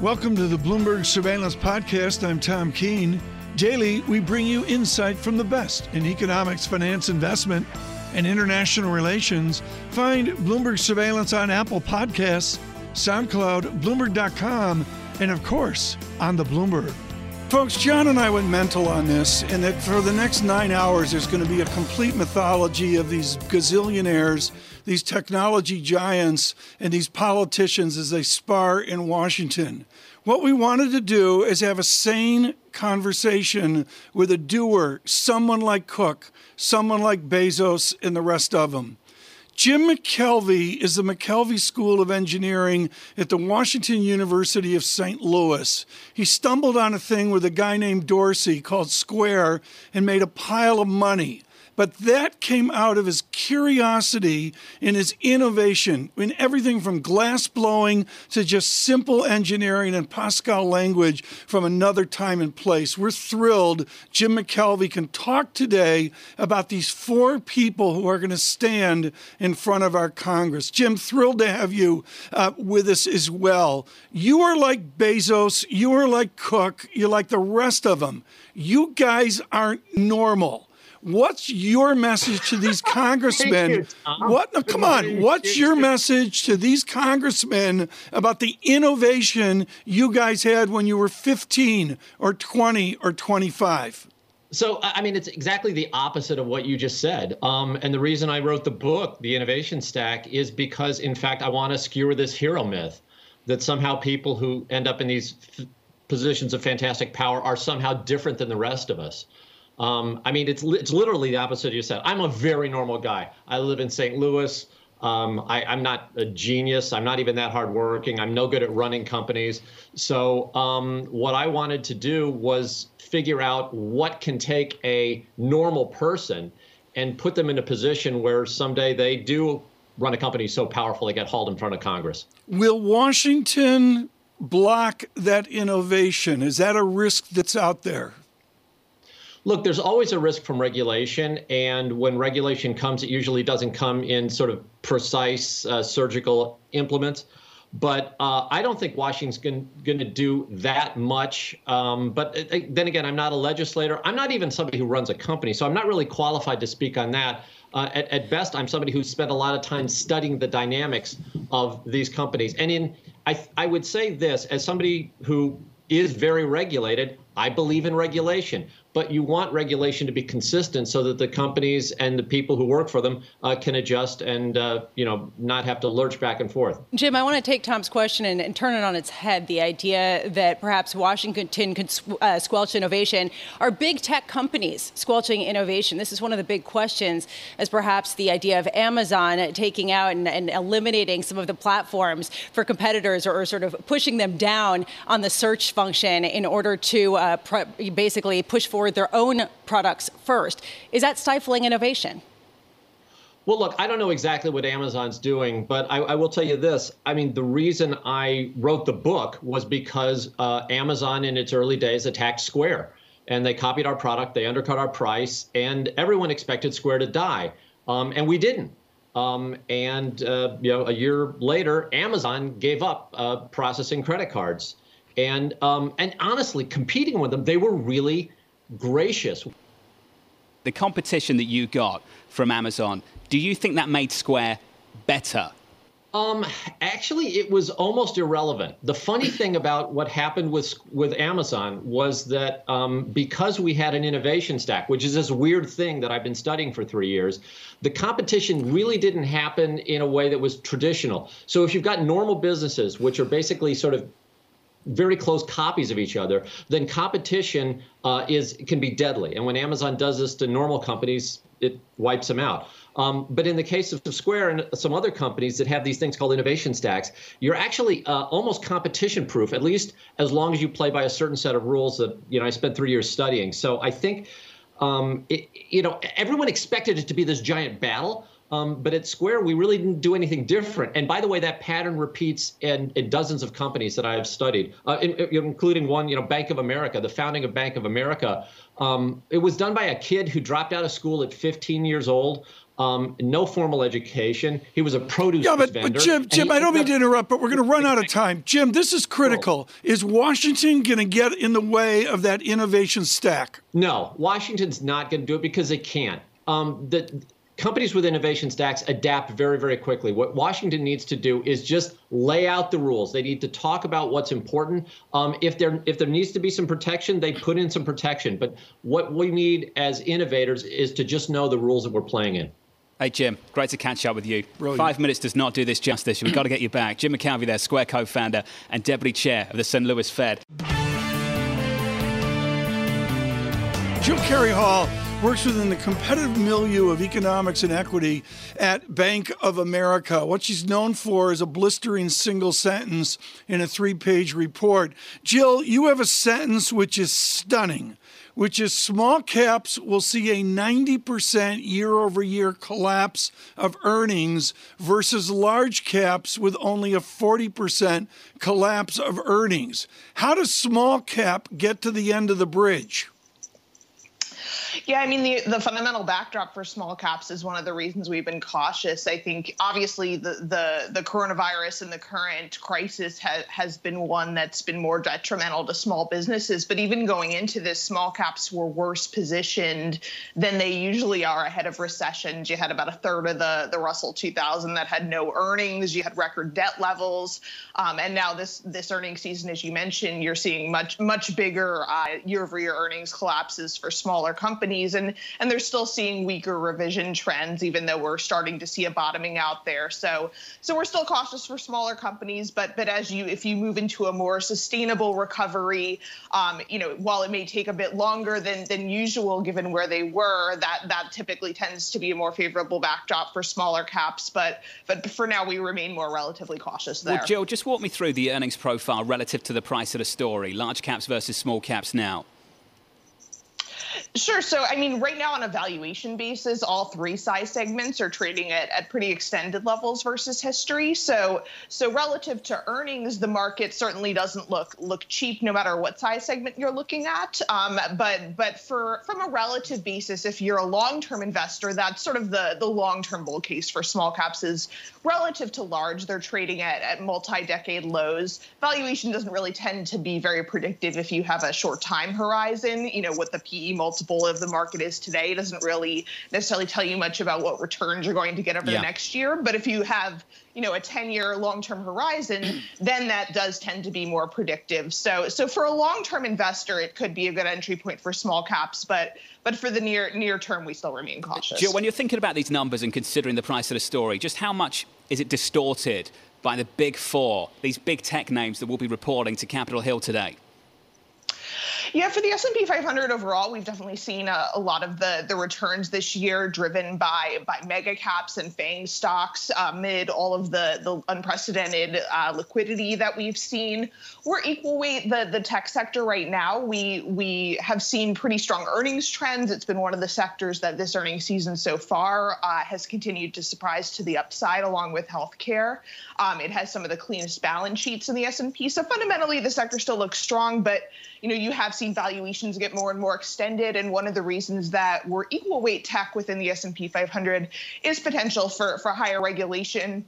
Welcome to the Bloomberg Surveillance Podcast. I'm Tom Keene. Daily, we bring you insight from the best in economics, finance, investment, and international relations. Find Bloomberg Surveillance on Apple Podcasts, SoundCloud, Bloomberg.com, and of course, on the Bloomberg. Folks, John and I went mental on this, and that for the next nine hours, there's going to be a complete mythology of these gazillionaires, these technology giants, and these politicians as they spar in Washington. What we wanted to do is have a sane conversation with a doer, someone like Cook, someone like Bezos, and the rest of them. Jim McKelvey is the McKelvey School of Engineering at the Washington University of St. Louis. He stumbled on a thing with a guy named Dorsey called Square and made a pile of money. But that came out of his curiosity and his innovation in everything from glass blowing to just simple engineering and Pascal language from another time and place. We're thrilled Jim McKelvey can talk today about these four people who are going to stand in front of our Congress. Jim, thrilled to have you uh, with us as well. You are like Bezos, you are like Cook, you're like the rest of them. You guys aren't normal. What's your message to these congressmen? you, what? No, come on. What's your message to these congressmen about the innovation you guys had when you were 15 or 20 or 25? So, I mean, it's exactly the opposite of what you just said. Um, and the reason I wrote the book, The Innovation Stack, is because, in fact, I want to skewer this hero myth that somehow people who end up in these f- positions of fantastic power are somehow different than the rest of us. Um, I mean, it's it's literally the opposite of you said. I'm a very normal guy. I live in St. Louis. Um, I, am not a genius. I'm not even that hardworking. I'm no good at running companies. So um, what I wanted to do was figure out what can take a normal person and put them in a position where someday they do run a company so powerful they get hauled in front of Congress. Will Washington block that innovation? Is that a risk that's out there? Look, there's always a risk from regulation, and when regulation comes, it usually doesn't come in sort of precise uh, surgical implements. But uh, I don't think Washington's going to do that much. Um, but uh, uh, then again, I'm not a legislator. I'm not even somebody who runs a company, so I'm not really qualified to speak on that. Uh, at, at, best, I'm somebody who's spent a lot of time studying the dynamics of these companies. And in, I, I would say this as somebody who is very regulated, I believe in regulation but you want regulation to be consistent so that the companies and the people who work for them uh, can adjust and uh, you know not have to lurch back and forth. Jim, I want to take Tom's question and, and turn it on its head. The idea that perhaps Washington could uh, squelch innovation are big tech companies squelching innovation. This is one of the big questions, as perhaps the idea of Amazon taking out and, and eliminating some of the platforms for competitors or, or, sort of pushing them down on the search function in order to uh, pr- basically push forward their own products first. Is that stifling innovation? Well, look, I don't know exactly what Amazon's doing, but I, I, will tell you this. I mean, the reason I wrote the book was because uh, Amazon in its early days attacked Square and they copied our product, they undercut our price, and everyone expected Square to die. Um, and we didn't. Um, and uh, you know, a year later, Amazon gave up uh, processing credit cards, and um, and honestly, competing with them, they were really gracious. The competition that you got from Amazon, do you think that made Square better? Um, actually, it was almost irrelevant. The funny thing about what happened with with Amazon was that um, because we had an innovation stack, which is this weird thing that I've been studying for three years, the competition really didn't happen in a way that was traditional. So if you've got normal businesses, which are basically sort of very close copies of each other, then competition uh, is can be deadly. And when Amazon does this to normal companies, it wipes them out. Um, but in the case of Square and some other companies that have these things called innovation stacks, you're actually uh, almost competition proof, at least as long as you play by a certain set of rules that you know I spent three years studying. So I think um, it, you know everyone expected it to be this giant battle, Um, but at Square, we really didn't do anything different. And by the way, that pattern repeats in, in dozens of companies that I have studied, uh, in, including one, you know, Bank of America, the founding of Bank of America. Um, it was done by a kid who dropped out of school at 15 years old. Um, no formal education. He was a produce yeah, but, vendor. But Jim, Jim, I don't mean to interrupt, but we're going to run out of time. Jim, this is critical. Is Washington going to get in the way of that innovation stack? No, Washington's not going to do it because they can't. Um, the companies with innovation stacks adapt very, very quickly. What Washington needs to do is just lay out the rules. They need to talk about what's important. Um, if there if there needs to be some protection, they put in some protection. But what we need as innovators is to just know the rules that we're playing in. Hey, Jim, great to catch up with you. Brilliant. Five minutes does not do this justice. We've got to get you back. Jim McKelvey there, Square co founder and deputy chair of the St. Louis Fed. Jill Carey Hall works within the competitive milieu of economics and equity at Bank of America. What she's known for is a blistering single sentence in a three page report. Jill, you have a sentence which is stunning which is small caps will see a 90% year over year collapse of earnings versus large caps with only a 40% collapse of earnings. How does small cap get to the end of the bridge? Yeah, I mean the the fundamental backdrop for small caps is one of the reasons we've been cautious. I think obviously the the, the coronavirus and the current crisis has has been one that's been more detrimental to small businesses. But even going into this, small caps were worse positioned than they usually are ahead of recessions. You had about a third of the the Russell 2000 that had no earnings. You had record debt levels, um, and now this this earnings season, as you mentioned, you're seeing much much bigger year over year earnings collapses for smaller companies companies and and they're still seeing weaker revision trends even though we're starting to see a bottoming out there. So so we're still cautious for smaller companies but but as you if you move into a more sustainable recovery um, you know while it may take a bit longer than than usual given where they were that that typically tends to be a more favorable backdrop for smaller caps. But but for now we remain more relatively cautious there. Well jill just walk me through the earnings profile relative to the price of the story large caps versus small caps now Sure. So, I mean, right now on a valuation basis, all three size segments are trading at, at pretty extended levels versus history. So, so relative to earnings, the market certainly doesn't look look cheap, no matter what size segment you're looking at. Um, but but for from a relative basis, if you're a long term investor, that's sort of the the long term bull case for small caps is relative to large. They're trading at at multi decade lows. Valuation doesn't really tend to be very predictive if you have a short time horizon. You know what the PE multiple of the market is today doesn't really necessarily tell you much about what returns you're going to get over yeah. the next year. But if you have you know a 10 year long term horizon then that does tend to be more predictive so so for a long term investor it could be a good entry point for small caps but but for the near near term we still remain cautious Jill, when you're thinking about these numbers and considering the price of the story just how much is it distorted by the big four these big tech names that will be reporting to capitol hill today yeah, for the S&P 500 overall, we've definitely seen a, a, lot of the the returns this year driven by by mega caps and FANG stocks amid all of the the unprecedented uh, liquidity that we've seen. We're equal weight the the tech sector right now. We we have seen pretty strong earnings trends. It's been one of the sectors that this earnings season so far uh, has continued to surprise to the upside, along with healthcare. Um, it has some of the cleanest balance sheets in the S&P. So fundamentally, the sector still looks strong, but you know you have seen valuations get more and more extended and one of the reasons that we're equal weight tech within the S&P 500 is potential for for higher regulation.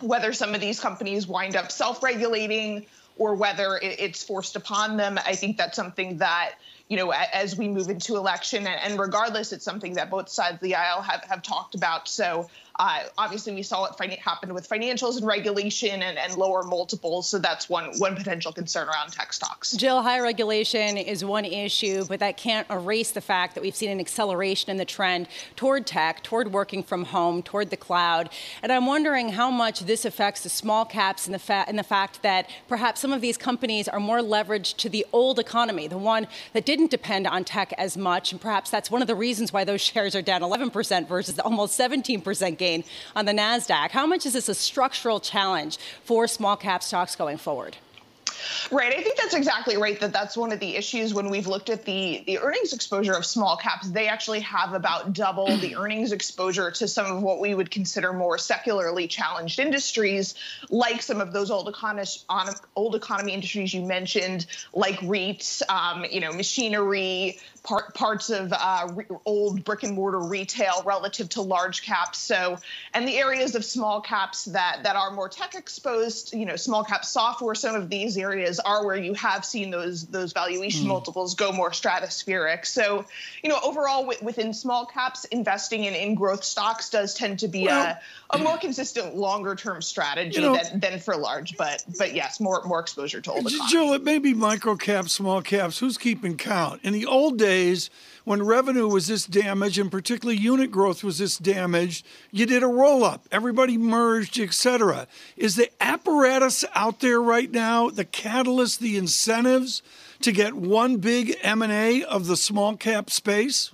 Whether some of these companies wind up self-regulating or whether it's forced upon them i think that's something that you know as we move into election and regardless it's something that both sides of the aisle have, have talked about so uh, obviously, we saw what happened with financials and regulation and, and lower multiples. So that's one one potential concern around tech stocks. Jill, high regulation is one issue, but that can't erase the fact that we've seen an acceleration in the trend toward tech, toward working from home, toward the cloud. And I'm wondering how much this affects the small caps and the, fa- in the fact that perhaps some of these companies are more leveraged to the old economy, the one that didn't depend on tech as much. And perhaps that's one of the reasons why those shares are down 11% versus the almost 17% gain on the NASDAQ. How much is this a structural challenge for small cap stocks going forward? Right. I think that's exactly right. That that's one of the issues when we've looked at the the earnings exposure of small caps. They actually have about double the earnings exposure to some of what we would consider more secularly challenged industries, like some of those old economy old economy industries you mentioned, like REITs, um, you know, machinery, part, parts of uh, old brick and mortar retail relative to large caps. So, and the areas of small caps that that are more tech exposed, you know, small cap software. Some of these areas are where you have seen those those valuation mm. multiples go more stratospheric. So, you know, overall w- within small caps, investing in in growth stocks does tend to be well, a, a more consistent longer term strategy you know, than, than for large. But but yes, more more exposure to old. Jill, it may be micro caps, small caps. Who's keeping count? In the old days when revenue was this damaged and particularly unit growth was this damaged, you did a roll up. Everybody merged, etc. Is the apparatus out there right now, the catalyst, the incentives to get one big M&A of the small cap space?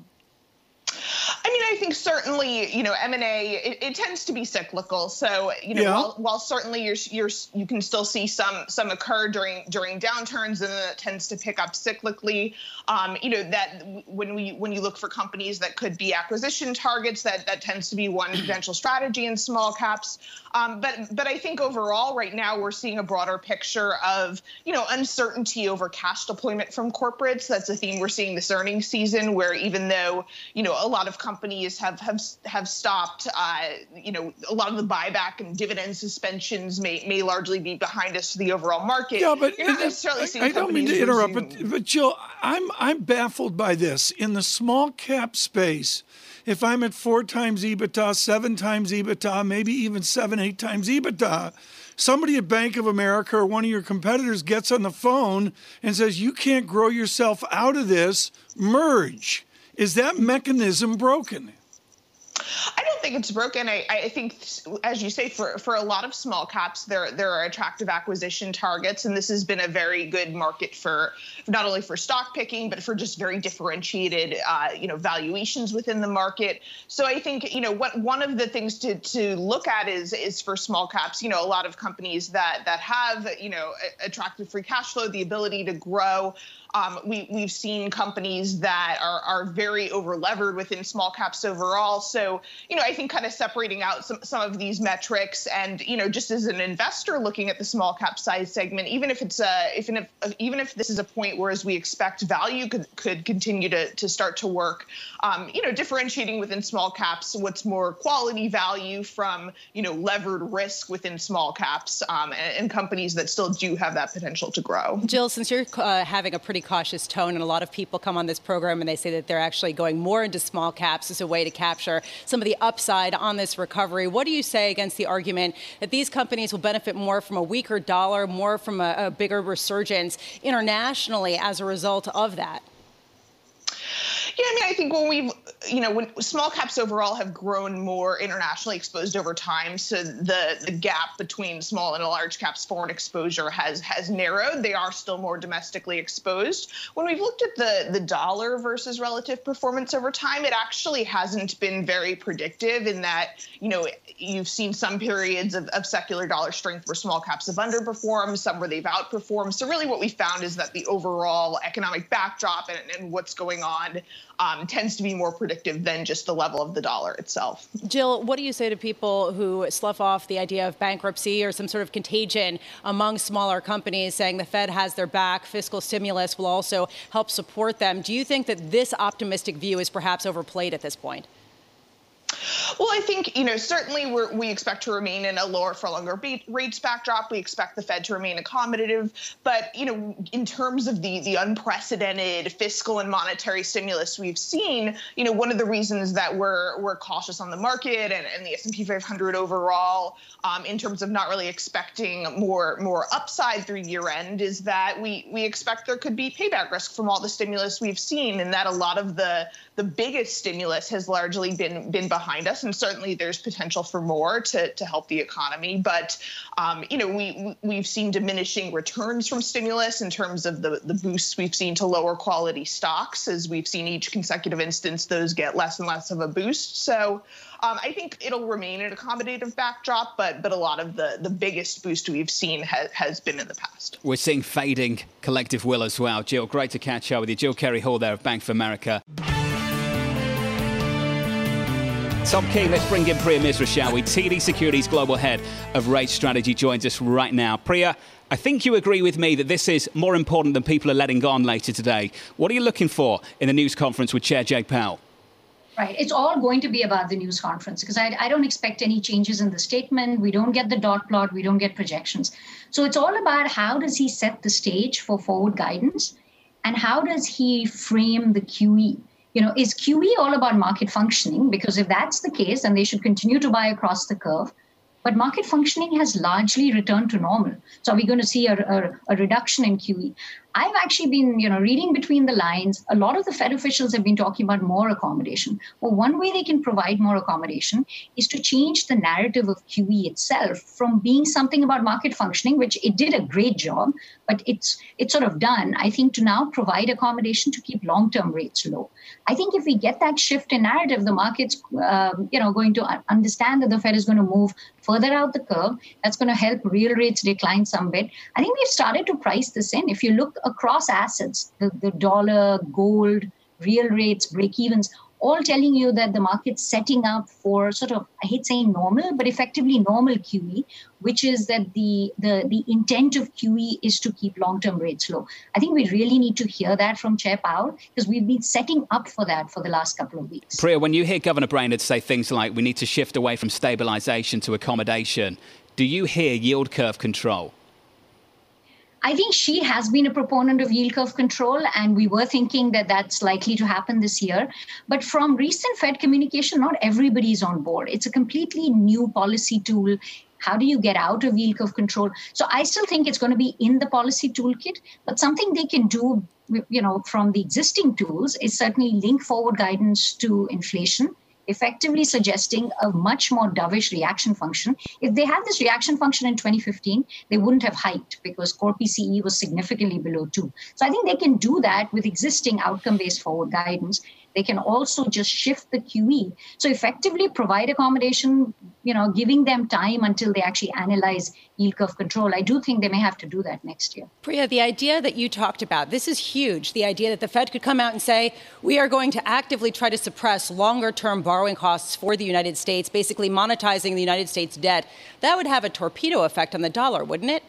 I mean, I think certainly, you know, M and A it, it, tends to be cyclical. So, you know, yeah. while, while certainly you're, you're you can still see some some occur during during downturns, and then it tends to pick up cyclically. Um, you know, that when we when you look for companies that could be acquisition targets, that that tends to be one potential strategy in small caps. Um, but but I think overall, right now we're seeing a broader picture of you know uncertainty over cash deployment from corporates. That's a theme we're seeing this earnings season, where even though you know a lot of companies have have have stopped. Uh, you know, a lot of the buyback and dividend suspensions may may largely be behind us to the overall market. Yeah, but You're not necessarily seeing I, I don't mean to interrupt, but, but Jill, I'm I'm baffled by this in the small cap space. If I'm at four times EBITDA, seven times EBITDA, maybe even seven, eight times EBITDA, somebody at Bank of America or one of your competitors gets on the phone and says, You can't grow yourself out of this, merge. Is that mechanism broken? I don't think it's broken. I, I think, as you say, for, for a lot of small caps, there there are attractive acquisition targets, and this has been a very good market for not only for stock picking, but for just very differentiated, uh, you know, valuations within the market. So I think, you know, what one of the things to to look at is is for small caps, you know, a lot of companies that that have, you know, attractive free cash flow, the ability to grow. Um, we, we've seen companies that are, are very over levered within small caps overall. So, you know, I think kind of separating out some, some of these metrics and, you know, just as an investor looking at the small cap size segment, even if it's a, if, if even if this is a point where as we expect value could, could continue to, to start to work, um, you know, differentiating within small caps, what's more quality value from, you know, levered risk within small caps um, and, and, companies that still do have that potential to grow. Jill, since you're uh, having a pretty cautious tone, and a lot of people come on this program and they say that they're actually going more into small caps as a way to capture some of the upside on this recovery. What do you say against the argument that these companies will benefit more from a weaker dollar, more from a, a bigger resurgence internationally as a result of that? Yeah, I mean, I think when we've, you know, when small caps overall have grown more internationally exposed over time, so the the gap between small and large caps foreign exposure has has narrowed. They are still more domestically exposed. When we've looked at the the dollar versus relative performance over time, it actually hasn't been very predictive in that, you know, you've seen some periods of, of secular dollar strength where small caps have underperformed, some where they've outperformed. So really what we found is that the overall economic backdrop and, and what's going on um, tends to be more predictive than just the level of the dollar itself. Jill, what do you say to people who slough off the idea of bankruptcy or some sort of contagion among smaller companies, saying the Fed has their back, fiscal stimulus will also help support them? Do you think that this optimistic view is perhaps overplayed at this point? Well, I think, you know, certainly we expect to remain in a lower for longer rates backdrop. We expect the Fed to remain accommodative. But, you know, in terms of the, the unprecedented fiscal and monetary stimulus we've seen, you know, one of the reasons that we're, we're cautious on the market and, and the S&P 500 overall um, in terms of not really expecting more, more upside through year end is that we, we expect there could be payback risk from all the stimulus we've seen and that a lot of the, the biggest stimulus has largely been been behind us, and certainly there's potential for more to, to help the economy. But um, you know, we we've seen diminishing returns from stimulus in terms of the the boosts we've seen to lower quality stocks as we've seen each consecutive instance those get less and less of a boost. So um, I think it'll remain an accommodative backdrop, but but a lot of the the biggest boost we've seen ha- has been in the past. We're seeing fading collective will as well. Jill, great to catch up with you. Jill Carey Hall there of Bank of America. Tom Keene, let's bring in Priya Misra, shall we? TD Securities Global Head of Rate Strategy joins us right now. Priya, I think you agree with me that this is more important than people are letting on later today. What are you looking for in the news conference with Chair Jay Powell? Right. It's all going to be about the news conference because I, I don't expect any changes in the statement. We don't get the dot plot. We don't get projections. So it's all about how does he set the stage for forward guidance and how does he frame the QE? You know, is QE all about market functioning? Because if that's the case, then they should continue to buy across the curve. But market functioning has largely returned to normal. So are we going to see a, a, a reduction in QE? I've actually been, you know, reading between the lines. A lot of the Fed officials have been talking about more accommodation. Well, one way they can provide more accommodation is to change the narrative of QE itself from being something about market functioning, which it did a great job, but it's it's sort of done. I think to now provide accommodation to keep long-term rates low. I think if we get that shift in narrative, the market's, um, you know, going to understand that the Fed is going to move further out the curve. That's going to help real rates decline some bit. I think we've started to price this in. If you look across assets, the, the dollar, gold, real rates, break evens, all telling you that the market's setting up for sort of I hate saying normal, but effectively normal QE, which is that the the the intent of QE is to keep long-term rates low. I think we really need to hear that from Chair Powell because we've been setting up for that for the last couple of weeks. Priya, when you hear Governor Brainard say things like we need to shift away from stabilization to accommodation, do you hear yield curve control? I think she has been a proponent of yield curve control, and we were thinking that that's likely to happen this year. But from recent Fed communication, not everybody is on board. It's a completely new policy tool. How do you get out of yield curve control? So I still think it's going to be in the policy toolkit, but something they can do, you know, from the existing tools is certainly link forward guidance to inflation effectively suggesting a much more dovish reaction function. If they had this reaction function in 2015, they wouldn't have hiked because core PCE was significantly below two. So I think they can do that with existing outcome based forward guidance. They can also just shift the QE. So effectively provide accommodation, you know, giving them time until they actually analyze yield curve control. I do think they may have to do that next year. Priya, the idea that you talked about, this is huge. The idea that the Fed could come out and say, we are going to actively try to suppress longer term borrowing costs for the United States, basically monetizing the United States debt. That would have a torpedo effect on the dollar, wouldn't it?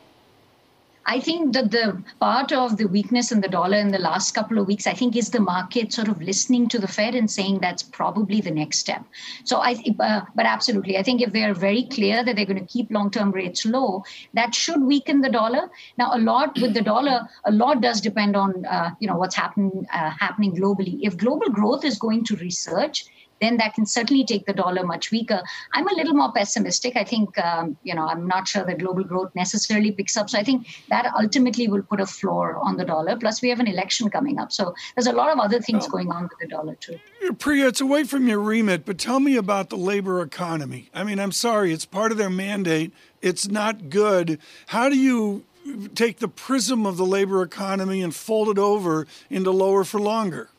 I think that the part of the weakness in the dollar in the last couple of weeks, I think, is the market sort of listening to the Fed and saying that's probably the next step. So I, uh, but absolutely, I think if they are very clear that they're going to keep long-term rates low, that should weaken the dollar. Now, a lot with the dollar, a lot does depend on uh, you know what's happening uh, happening globally. If global growth is going to resurge, then that can certainly take the dollar much weaker. I'm a little more pessimistic. I think, um, you know, I'm not sure that global growth necessarily picks up. So I think that ultimately will put a floor on the dollar. Plus, we have an election coming up. So there's a lot of other things going on with the dollar, too. Priya, it's away from your remit, but tell me about the labor economy. I mean, I'm sorry, it's part of their mandate. It's not good. How do you take the prism of the labor economy and fold it over into lower for longer?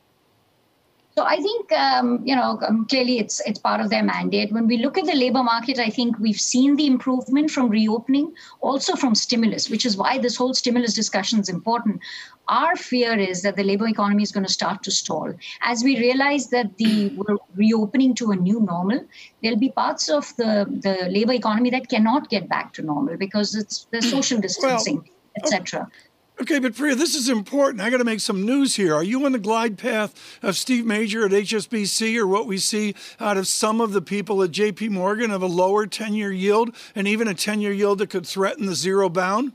So I think um, you know um, clearly it's it's part of their mandate. When we look at the labor market, I think we've seen the improvement from reopening, also from stimulus, which is why this whole stimulus discussion is important. Our fear is that the labor economy is going to start to stall as we realize that the we're reopening to a new normal. There'll be parts of the the labor economy that cannot get back to normal because it's the social distancing, well, etc. Okay, but Priya, this is important. I got to make some news here. Are you on the glide path of Steve Major at HSBC or what we see out of some of the people at JP Morgan of a lower 10 year yield and even a 10 year yield that could threaten the zero bound?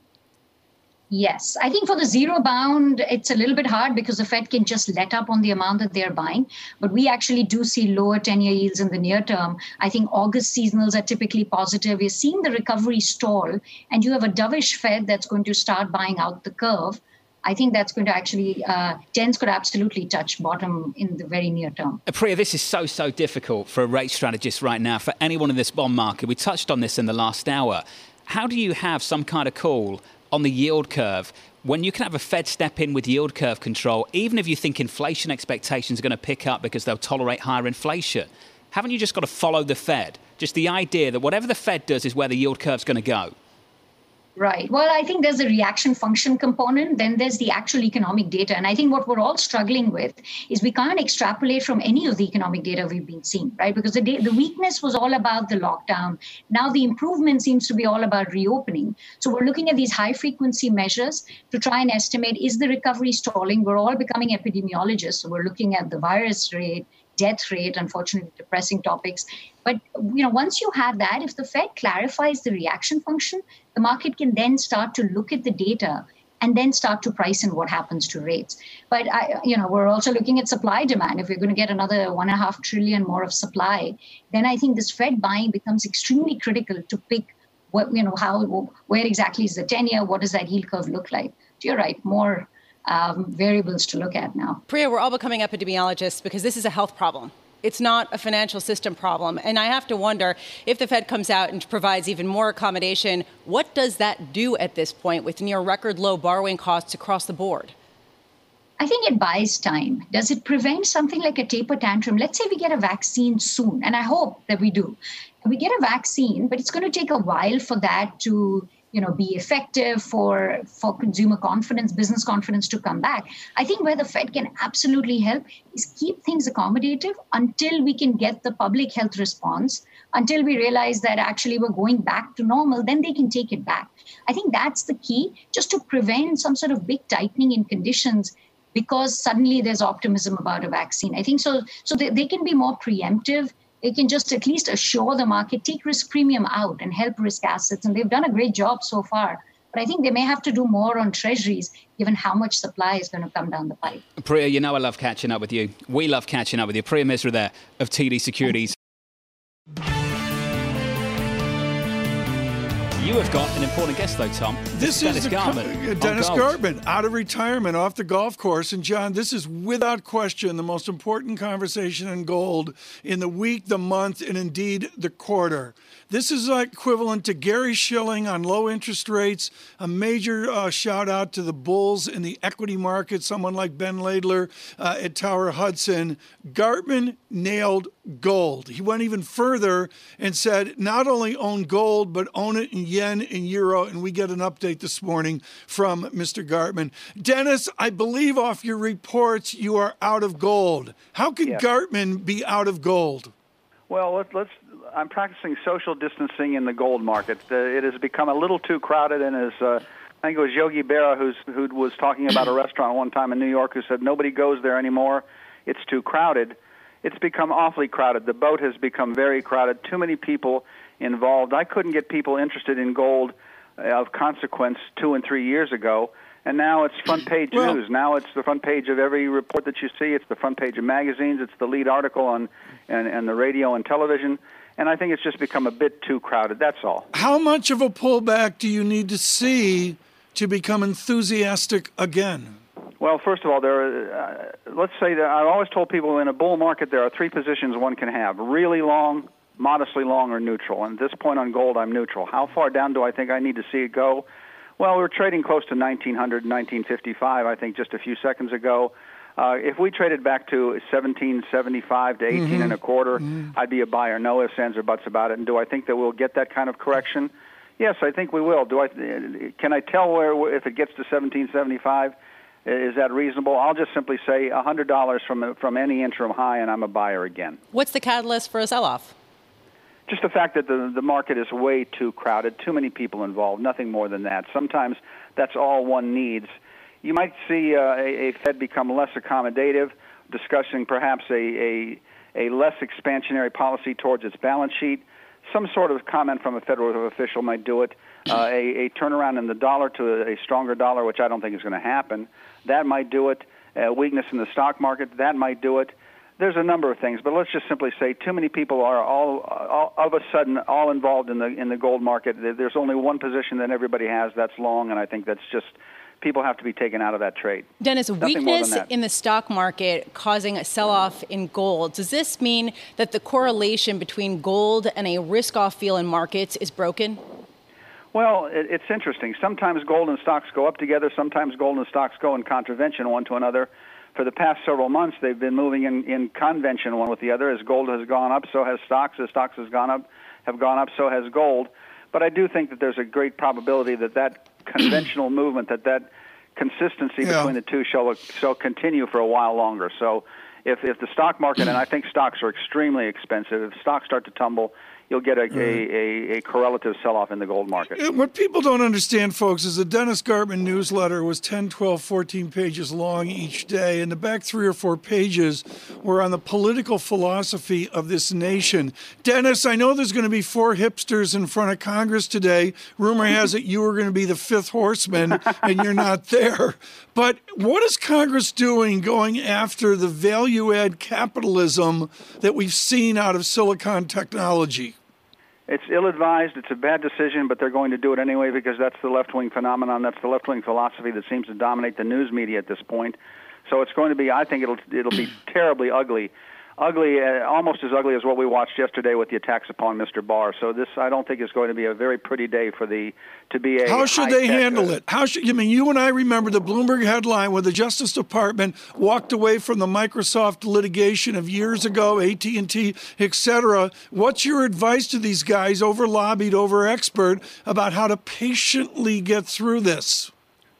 Yes, I think for the zero bound, it's a little bit hard because the Fed can just let up on the amount that they're buying. But we actually do see lower 10 year yields in the near term. I think August seasonals are typically positive. We're seeing the recovery stall, and you have a dovish Fed that's going to start buying out the curve. I think that's going to actually, uh, tens could absolutely touch bottom in the very near term. Priya, this is so, so difficult for a rate strategist right now, for anyone in this bond market. We touched on this in the last hour. How do you have some kind of call on the yield curve when you can have a Fed step in with yield curve control, even if you think inflation expectations are going to pick up because they'll tolerate higher inflation? Haven't you just got to follow the Fed? Just the idea that whatever the Fed does is where the yield curve's going to go. Right. Well, I think there's a reaction function component, then there's the actual economic data. And I think what we're all struggling with is we can't extrapolate from any of the economic data we've been seeing, right? Because the, the weakness was all about the lockdown. Now the improvement seems to be all about reopening. So we're looking at these high frequency measures to try and estimate is the recovery stalling? We're all becoming epidemiologists. So we're looking at the virus rate, death rate, unfortunately, depressing topics. But you know, once you have that, if the Fed clarifies the reaction function, the market can then start to look at the data and then start to price in what happens to rates. But I, you know, we're also looking at supply demand. If we're going to get another one and a half trillion more of supply, then I think this Fed buying becomes extremely critical to pick what you know how where exactly is the ten-year, what does that yield curve look like. You're right, more um, variables to look at now. Priya, we're all becoming epidemiologists because this is a health problem. It's not a financial system problem. And I have to wonder if the Fed comes out and provides even more accommodation, what does that do at this point with near record low borrowing costs across the board? I think it buys time. Does it prevent something like a taper tantrum? Let's say we get a vaccine soon, and I hope that we do. We get a vaccine, but it's going to take a while for that to you know be effective for for consumer confidence business confidence to come back i think where the fed can absolutely help is keep things accommodative until we can get the public health response until we realize that actually we're going back to normal then they can take it back. I think that's the key just to prevent some sort of big tightening in conditions because suddenly there's optimism about a vaccine. I think so so they, they can be more preemptive they can just at least assure the market, take risk premium out and help risk assets. And they've done a great job so far. But I think they may have to do more on treasuries given how much supply is going to come down the pipe. Priya, you know I love catching up with you. We love catching up with you. Priya Misra there of TD Securities. You have got an important guest, though, Tom. This, is is Dennis Garman. Gartman. Dennis on gold. Gartman, out of retirement, off the golf course. And John, this is without question the most important conversation in gold in the week, the month, and indeed the quarter. This is equivalent to Gary Shilling on low interest rates. A major uh, shout out to the bulls in the equity market, someone like Ben Laidler uh, at Tower Hudson. Gartman nailed gold. He went even further and said not only own gold, but own it in yen and euro. And we get an update this morning from Mr. Gartman. Dennis, I believe off your reports you are out of gold. How could Yes. Gartman be out of gold? Well, let, let's. I'm practicing social distancing in the gold market. It has become a little too crowded, and as uh, I think it was Yogi Berra who's, who was talking about a restaurant one time in New York who said nobody goes there anymore. It's too crowded. It's become awfully crowded. The boat has become very crowded. Too many people involved. I couldn't get people interested in gold uh, of consequence two and three years ago. And now it's front page Well- news. Now it's the front page of every report that you see. It's the front page of magazines. It's the lead article on and, and the radio and television. And I think it's just become a bit too crowded. That's all. How much of a pullback do you need to see to become enthusiastic again? Well, first of all, there. Are, uh, let's say that I've always told people in a bull market there are three positions one can have: really long, modestly long, or neutral. And at this point on gold, I'm neutral. How far down do I think I need to see it go? Well, we're trading close to 1900, 1955. I think just a few seconds ago. Uh, if we traded back to 1775 to 18 and a quarter, I'd be a buyer. No ifs, ands, or buts about it. And do I think that we'll get that kind of correction? Yes, I think we will. Do I? Can I tell where if it gets to 1775? Is that reasonable? I'll just simply say $100 from from any interim high, and I'm a buyer again. What's the catalyst for a sell off? Just the fact that the the market is way too crowded, too many people involved, nothing more than that. Sometimes that's all one needs. You might see uh, a, a Fed become less accommodative, discussing perhaps a, a a less expansionary policy towards its balance sheet. Some sort of comment from a federal official might do it. Uh, a, a turnaround in the dollar to a, a stronger dollar, which I don't think is going to happen. That might do it. Uh, weakness in the stock market, that might do it. There's a number of things, but let's just simply say too many people are all, all of a sudden all involved in the in the gold market. There's only one position that everybody has, that's long, and I think that's just people have to be taken out of that trade. Dennis, weakness in the stock market causing a sell off in gold. Does this mean that the correlation between gold and a risk off feel in markets is broken? Well, it, it's interesting. Sometimes gold and stocks go up together, sometimes gold and stocks go in contravention one to another. For the past several months, they've been moving in, in convention one with the other. As gold has gone up, so has stocks. As stocks has gone up, have gone up, so has gold. But I do think that there's a great probability that that conventional movement, that that consistency yeah. between the two shall shall continue for a while longer. So, if if the stock market, and I think stocks are extremely expensive, if stocks start to tumble, you'll get a, a, a, a, correlative sell off in the gold market. Uh, what people don't understand, folks, is the Dennis Gartman newsletter was 10, 12, 14 pages long each day, and the back three or four pages were on the political philosophy of this nation. Dennis, I know there's going to be four hipsters in front of Congress today. Rumor has it you were going to be the fifth horseman, and you're not there. But what is Congress doing going after the value add capitalism that we've seen out of silicon technology? It's ill-advised. It's a bad decision, but they're going to do it anyway because that's the left-wing phenomenon. That's the left-wing philosophy that seems to dominate the news media at this point. So it's going to be. I think it'll it'll be terribly ugly ugly, uh, almost as ugly as what we watched yesterday with the attacks upon Mr. Barr. So this, I don't think, is going to be a very pretty day for the to be a. How should they handle uh, it? How should I mean? You and I remember the Bloomberg headline where the Justice Department walked away from the Microsoft litigation of years ago, AT and T, etc. What's your advice to these guys, over lobbied, over expert, about how to patiently get through this?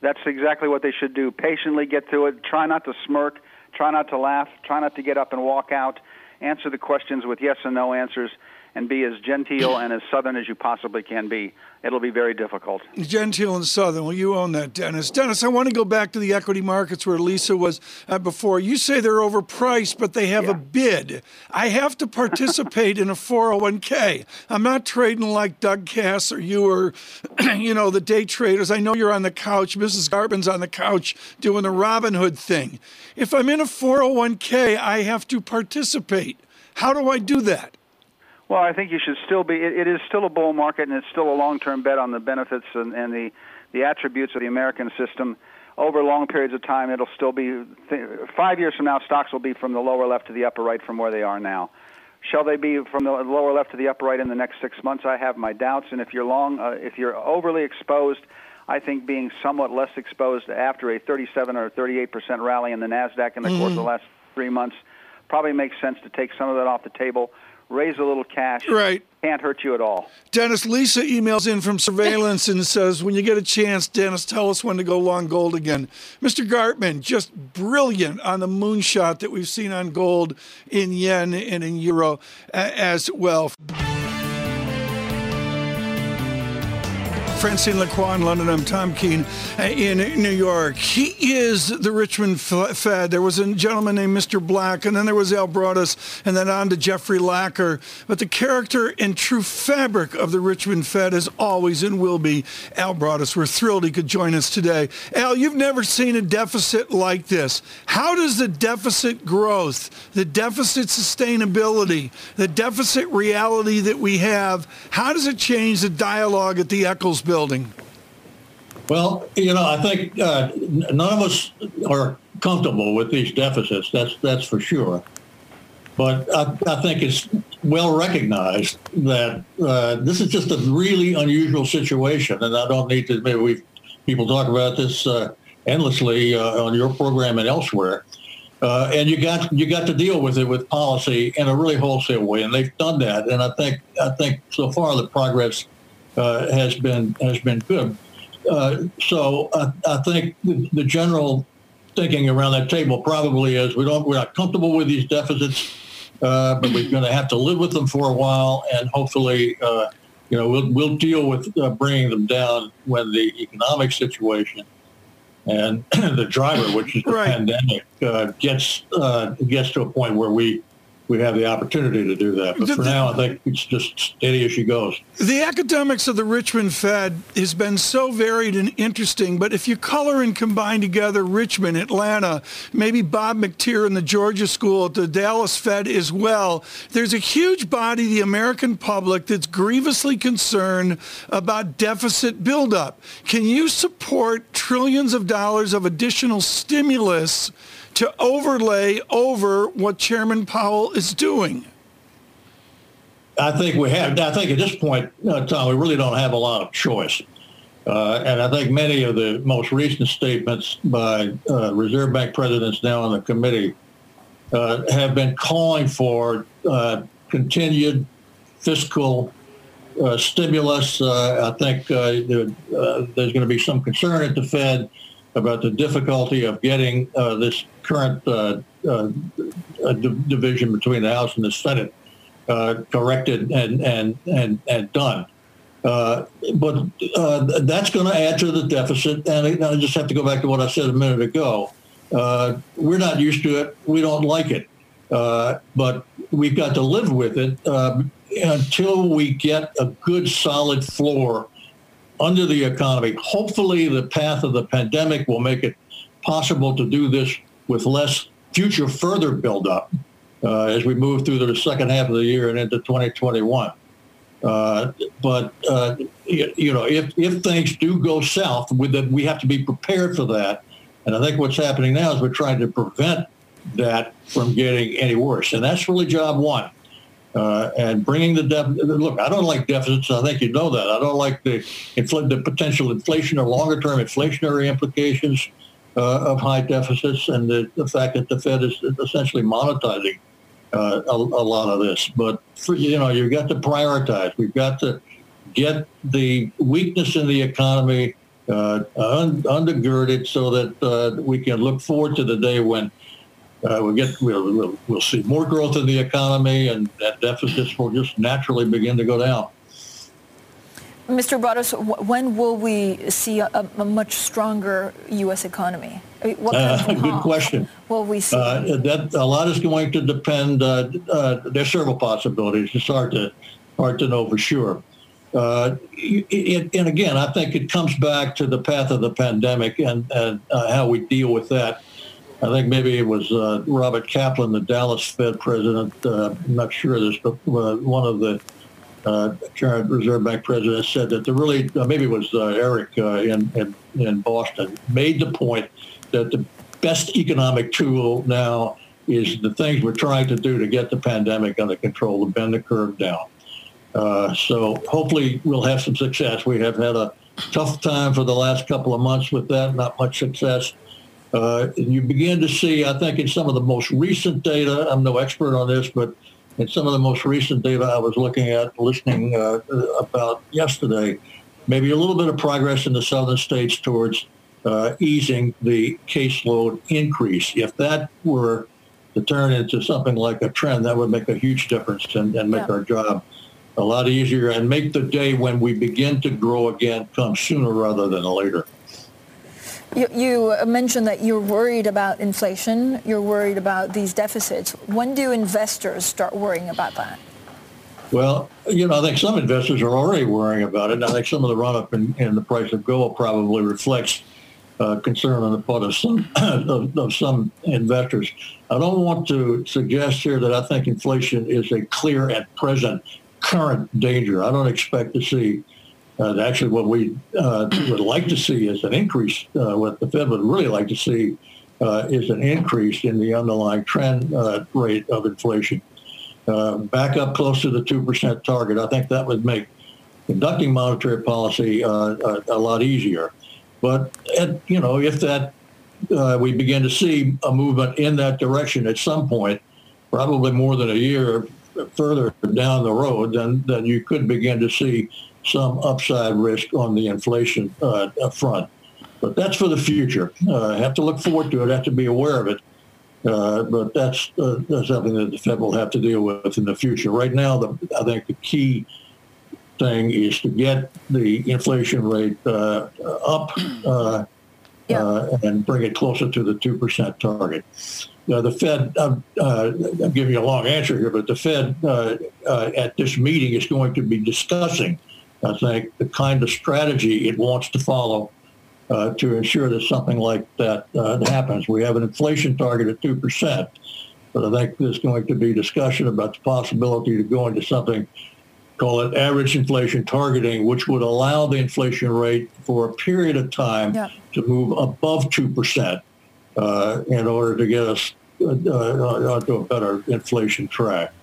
That's exactly what they should do. Patiently get through it. Try not to smirk Try not to laugh. Try not to get up and walk out. Answer the questions with yes and no answers and be as genteel and as southern as you possibly can be. It'll be very difficult. Genteel and southern. Well, you own that, Dennis. Dennis, I want to go back to the equity markets where Lisa was uh, before. You say they're overpriced, but they have yeah. a bid. I have to participate in a 401k. I'm not trading like Doug Kass or you or, you know, the day traders. I know you're on the couch. Mrs. Gartman's on the couch doing the Robinhood thing. If I'm in a 401k, I have to participate. How do I do that? Well, I think you should still be. It, it is still a bull market, and it's still a long-term bet on the benefits and, and the the attributes of the American system over long periods of time. It'll still be th- five years from now. Stocks will be from the lower left to the upper right from where they are now. Shall they be from the lower left to the upper right in the next six months? I have my doubts. And if you're long, uh, if you're overly exposed, I think being somewhat less exposed after a 37 or 38 percent rally in the Nasdaq in the mm. course of the last three months probably makes sense to take some of that off the table raise a little cash. Right. Can't hurt you at all. Dennis, Lisa emails in from surveillance and says, when you get a chance, Dennis, tell us when to go long gold again. Mr. Gartman, just brilliant on the moonshot that we've seen on gold in yen and in euro as well. Francine Lacqua in London. I'm Tom Keene uh, in New York. He is the Richmond Fed. There was a gentleman named Mr. Black, and then there was Al Broaddus, and then on to Jeffrey Lacker. But the character and true fabric of the Richmond Fed is always and will be Al Broaddus. We're thrilled he could join us today. Al, you've never seen a deficit like this. How does the deficit growth, the deficit sustainability, the deficit reality that we have, how does it change the dialogue at the Eccles building? Well, you know, I think uh, none of us are comfortable with these deficits. That's that's for sure. But I, I think it's well recognized that uh, this is just a really unusual situation, and I don't need to. Maybe we people talk about this uh, endlessly uh, on your program and elsewhere. Uh, and you got you got to deal with it with policy in a really wholesale way, and they've done that. And I think I think so far the progress uh, has been has been good. Uh, so I, I think the, the, general thinking around that table probably is we don't we're not comfortable with these deficits, uh, but we're going to have to live with them for a while, and hopefully, uh, you know, we'll we'll deal with uh, bringing them down when the economic situation and the driver, which is the right. pandemic, uh, gets gets to a point where we we have the opportunity to do that. But for now, I think it's just steady as she goes. The academics of the Richmond Fed has been so varied and interesting, but if you color and combine together Richmond, Atlanta, maybe Bob McTeer in the Georgia School at the Dallas Fed as well, there's a huge body of the American public that's grievously concerned about deficit buildup. Can you support trillions of dollars of additional stimulus to overlay over what Chairman Powell is doing? I think we have. I think at this point, uh, Tom, we really don't have a lot of choice. Uh, and I think many of the most recent statements by uh, Reserve Bank presidents now on the committee uh, have been calling for uh, continued fiscal uh, stimulus. I think there, there's going to be some concern at the Fed about the difficulty of getting this current uh, uh, division between the House and the Senate uh, corrected and and and and done. Uh, but uh, that's going to add to the deficit. And I just have to go back to what I said a minute ago. Uh, we're not used to it. We don't like it. but we've got to live with it until we get a good, solid floor under the economy. Hopefully, the path of the pandemic will make it possible to do this with less future further buildup uh, as we move through the second half of the year and into 2021. Uh, but uh, you, know, if, if things do go south, with we have to be prepared for that. And I think what's happening now is we're trying to prevent that from getting any worse, and that's really job one. Uh, and bringing the deficit. Look, I don't like deficits. I think you know that. I don't like the infl- the potential inflation or longer term inflationary implications uh, of high deficits and the, the, fact that the Fed is essentially monetizing uh, a, a, lot of this. But for, you know, you've got to prioritize. We've got to get the weakness in the economy uh, un- undergirded so that uh, we can look forward to the day when uh, we get we'll, we'll, we'll, see more growth in the economy and that deficits will just naturally begin to go down. Mr. Broaddus, when will we see a, a much stronger U.S. economy? Uh, good question. Will we see? Uh, that a lot is going to depend. Uh, uh, there's several possibilities. It's hard to hard to know for sure. Uh, it, and again, I think it comes back to the path of the pandemic and, and uh, how we deal with that. I think maybe it was Robert Kaplan, the Dallas Fed president. I'm not sure of this, but one of the uh, current Reserve Bank presidents said that the really, uh, maybe it was uh, Eric uh, in, in, in Boston, made the point that the best economic tool now is the things we're trying to do to get the pandemic under control, to bend the curve down. Uh, so hopefully we'll have some success. We have had a tough time for the last couple of months with that, not much success. Uh, you begin to see, I think, in some of the most recent data, I'm no expert on this, but in some of the most recent data I was looking at, listening uh, about yesterday, maybe a little bit of progress in the southern states towards uh, easing the caseload increase. If that were to turn into something like a trend, that would make a huge difference and, and make yeah. our job a lot easier and make the day when we begin to grow again come sooner rather than later. You, you, mentioned that you're worried about inflation. You're worried about these deficits. When do investors start worrying about that? Well, you know, I think some investors are already worrying about it. I think some of the run-up in, in the price of gold probably reflects uh, concern on the part of some of, of, some investors. I don't want to suggest here that I think inflation is a clear at present current danger. I don't expect to see uh, actually, what we uh, would like to see is an increase. Uh, what the Fed would really like to see uh, is an increase in the underlying trend uh, rate of inflation. Uh, back up close to the 2% target. I think that would make conducting monetary policy a, a, lot easier. But, at, you know, if that we begin to see a movement in that direction at some point, probably more than a year further down the road, then, then you could begin to see some upside risk on the inflation uh, front. But that's for the future. Uh, have to look forward to it. Have to be aware of it. Uh, but that's uh, that's something that the Fed will have to deal with in the future. Right now, the, I think the key thing is to get the inflation rate uh, up uh, yeah. uh, and bring it closer to the 2% target. Uh, the Fed, I'm, uh, I'm, giving you a long answer here, but the Fed uh, uh, at this meeting is going to be discussing, I think, the kind of strategy it wants to follow uh, to ensure that something like that happens. We have an inflation target of 2%, but I think there's going to be discussion about the possibility to go into something call it average inflation targeting, which would allow the inflation rate for a period of time yeah. to move above 2% uh, in order to get us uh, uh, onto a better inflation track.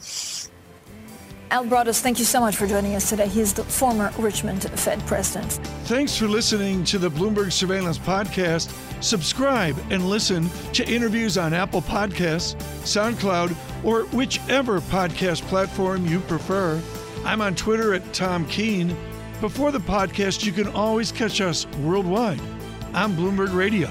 Al Broaddus, thank you so much for joining us today. He's the former Richmond Fed president. Thanks for listening to the Bloomberg Surveillance Podcast. Subscribe and listen to interviews on Apple Podcasts, SoundCloud, or whichever podcast platform you prefer. I'm on Twitter at Tom Keene. Before the podcast, you can always catch us worldwide on Bloomberg Radio.